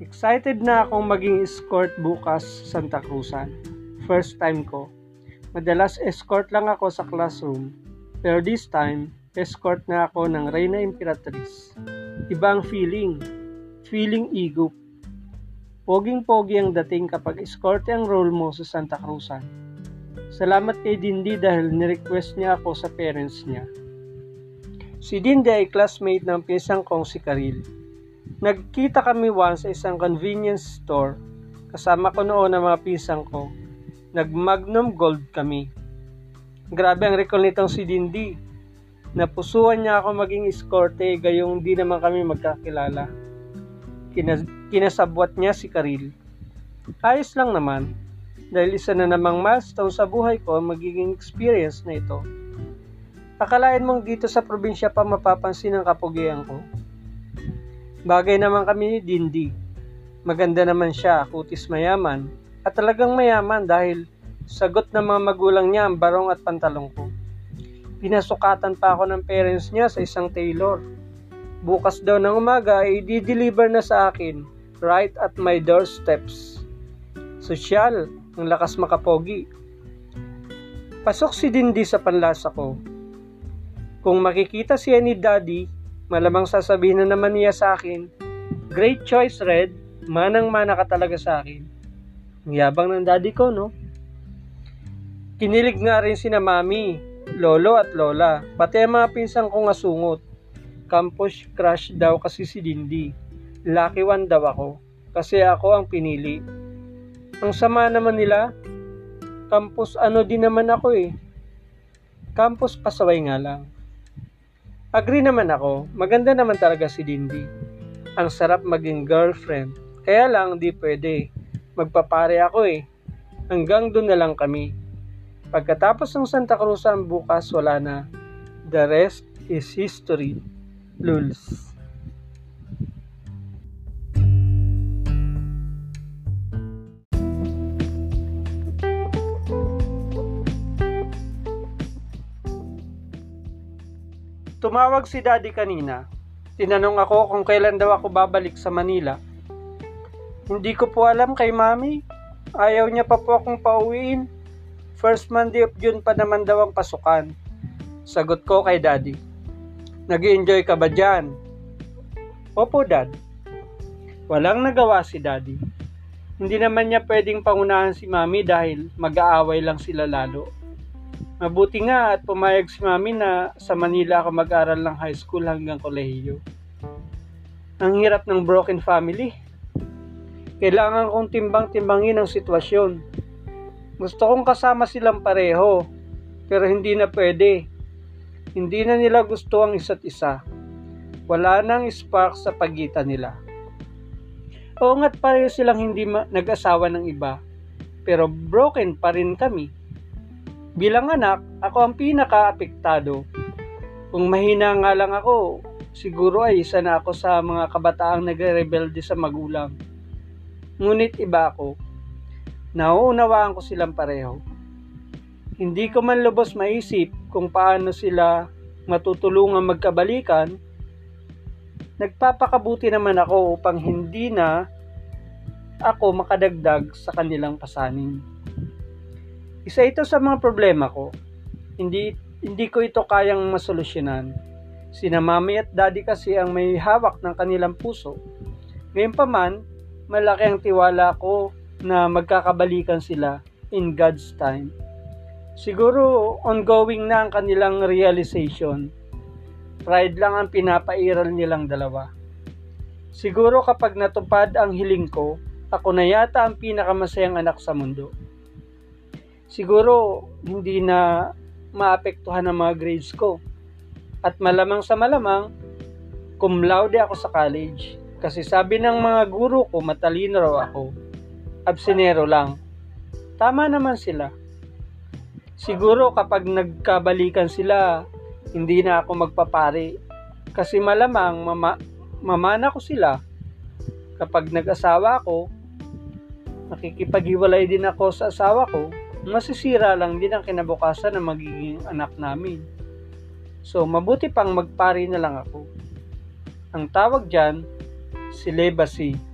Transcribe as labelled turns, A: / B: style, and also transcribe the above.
A: Excited na akong maging escort bukas Santa Cruzan. First time ko. Madalas escort lang ako sa classroom. Pero this time, escort na ako ng Reina Imperatriz. Ibang feeling. Feeling ego. Poging-pogi ang dating kapag escort ang role mo sa Santa Cruzan. Salamat kay Dindi dahil ni-request niya ako sa parents niya. Si Dindi ay classmate ng pisang kong si Karil. Nagkita kami once sa isang convenience store. Kasama ko noon ang mga pisang ko. Nag-magnum gold kami. Grabe ang recall nitong si Dindi. Napusuan niya ako maging escorte gayong di naman kami magkakilala. Kinas- kinasabwat niya si Karil. Ayos lang naman dahil isa na namang milestone sa buhay ko ang magiging experience na ito. Akalain mong dito sa probinsya pa mapapansin ang kapugian ko? Bagay naman kami ni Dindi. Maganda naman siya, kutis mayaman, at talagang mayaman dahil sagot ng mga magulang niya ang barong at pantalong ko. Pinasukatan pa ako ng parents niya sa isang tailor. Bukas daw ng umaga ay i-deliver na sa akin right at my doorsteps. Sosyal, ang lakas makapogi. Pasok si Dindi sa panlasa ko. Kung makikita siya ni Daddy, malamang sasabihin na naman niya sa akin, Great choice, Red. Manang-mana ka talaga sa akin. Ang yabang ng daddy ko, no? Kinilig nga rin si na mami, lolo at lola, pati ang mga pinsang kong asungot. Campus crush daw kasi si Dindi. Lucky one daw ako, kasi ako ang pinili. Ang sama naman nila, campus ano din naman ako eh. Campus pasaway nga lang. Agree naman ako, maganda naman talaga si Dindi. Ang sarap maging girlfriend. Kaya lang di pwede. Magpapare ako eh. Hanggang doon na lang kami. Pagkatapos ng Santa Cruz ang bukas wala na. The rest is history. Lulz. Tumawag si daddy kanina. Tinanong ako kung kailan daw ako babalik sa Manila. Hindi ko po alam kay mami. Ayaw niya pa po akong pauwiin. First Monday of June pa naman daw ang pasukan. Sagot ko kay daddy. nag enjoy ka ba dyan? Opo, dad. Walang nagawa si daddy. Hindi naman niya pwedeng pangunahan si mami dahil mag-aaway lang sila lalo. Mabuti nga at pumayag si mami na sa Manila ako mag-aral ng high school hanggang kolehiyo. Ang hirap ng broken family. Kailangan kong timbang-timbangin ang sitwasyon. Gusto kong kasama silang pareho, pero hindi na pwede. Hindi na nila gusto ang isa't isa. Wala nang spark sa pagitan nila. Oo nga't pareho silang hindi ma- nag-asawa ng iba, pero broken pa rin kami. Bilang anak, ako ang pinaka-apektado. Kung mahina nga lang ako, siguro ay isa na ako sa mga kabataang nagre-rebelde sa magulang. Ngunit iba ako. Nauunawaan ko silang pareho. Hindi ko man lubos maisip kung paano sila matutulungan magkabalikan. Nagpapakabuti naman ako upang hindi na ako makadagdag sa kanilang pasanin. Isa ito sa mga problema ko. Hindi hindi ko ito kayang masolusyonan. Sina mami at daddy kasi ang may hawak ng kanilang puso. Ngayon pa man, malaki ang tiwala ko na magkakabalikan sila in God's time. Siguro ongoing na ang kanilang realization. Pride lang ang pinapairal nilang dalawa. Siguro kapag natupad ang hiling ko, ako na yata ang pinakamasayang anak sa mundo siguro hindi na maapektuhan ang mga grades ko. At malamang sa malamang, cum laude ako sa college. Kasi sabi ng mga guro ko, matalino raw ako. Absinero lang. Tama naman sila. Siguro kapag nagkabalikan sila, hindi na ako magpapari. Kasi malamang mama, mamana ko sila. Kapag nag-asawa ako, nakikipaghiwalay din ako sa asawa ko, masisira lang din ang kinabukasan ng magiging anak namin. So, mabuti pang magpari na lang ako. Ang tawag dyan, celibacy.